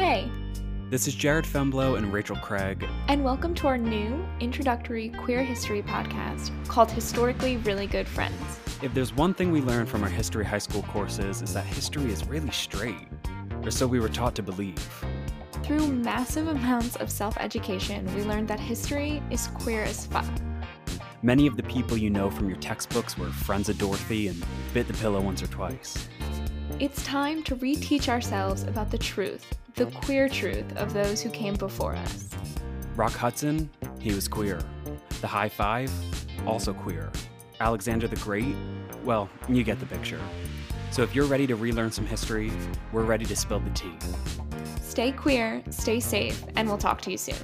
Hey, This is Jared Fembleaux and Rachel Craig. and welcome to our new introductory queer history podcast called Historically Really Good Friends. If there's one thing we learned from our history high school courses is that history is really straight, or so we were taught to believe. Through massive amounts of self education, we learned that history is queer as fuck. Many of the people you know from your textbooks were friends of Dorothy and bit the pillow once or twice. It's time to reteach ourselves about the truth, the queer truth of those who came before us. Rock Hudson, he was queer. The High Five, also queer. Alexander the Great, well, you get the picture. So if you're ready to relearn some history, we're ready to spill the tea. Stay queer, stay safe, and we'll talk to you soon.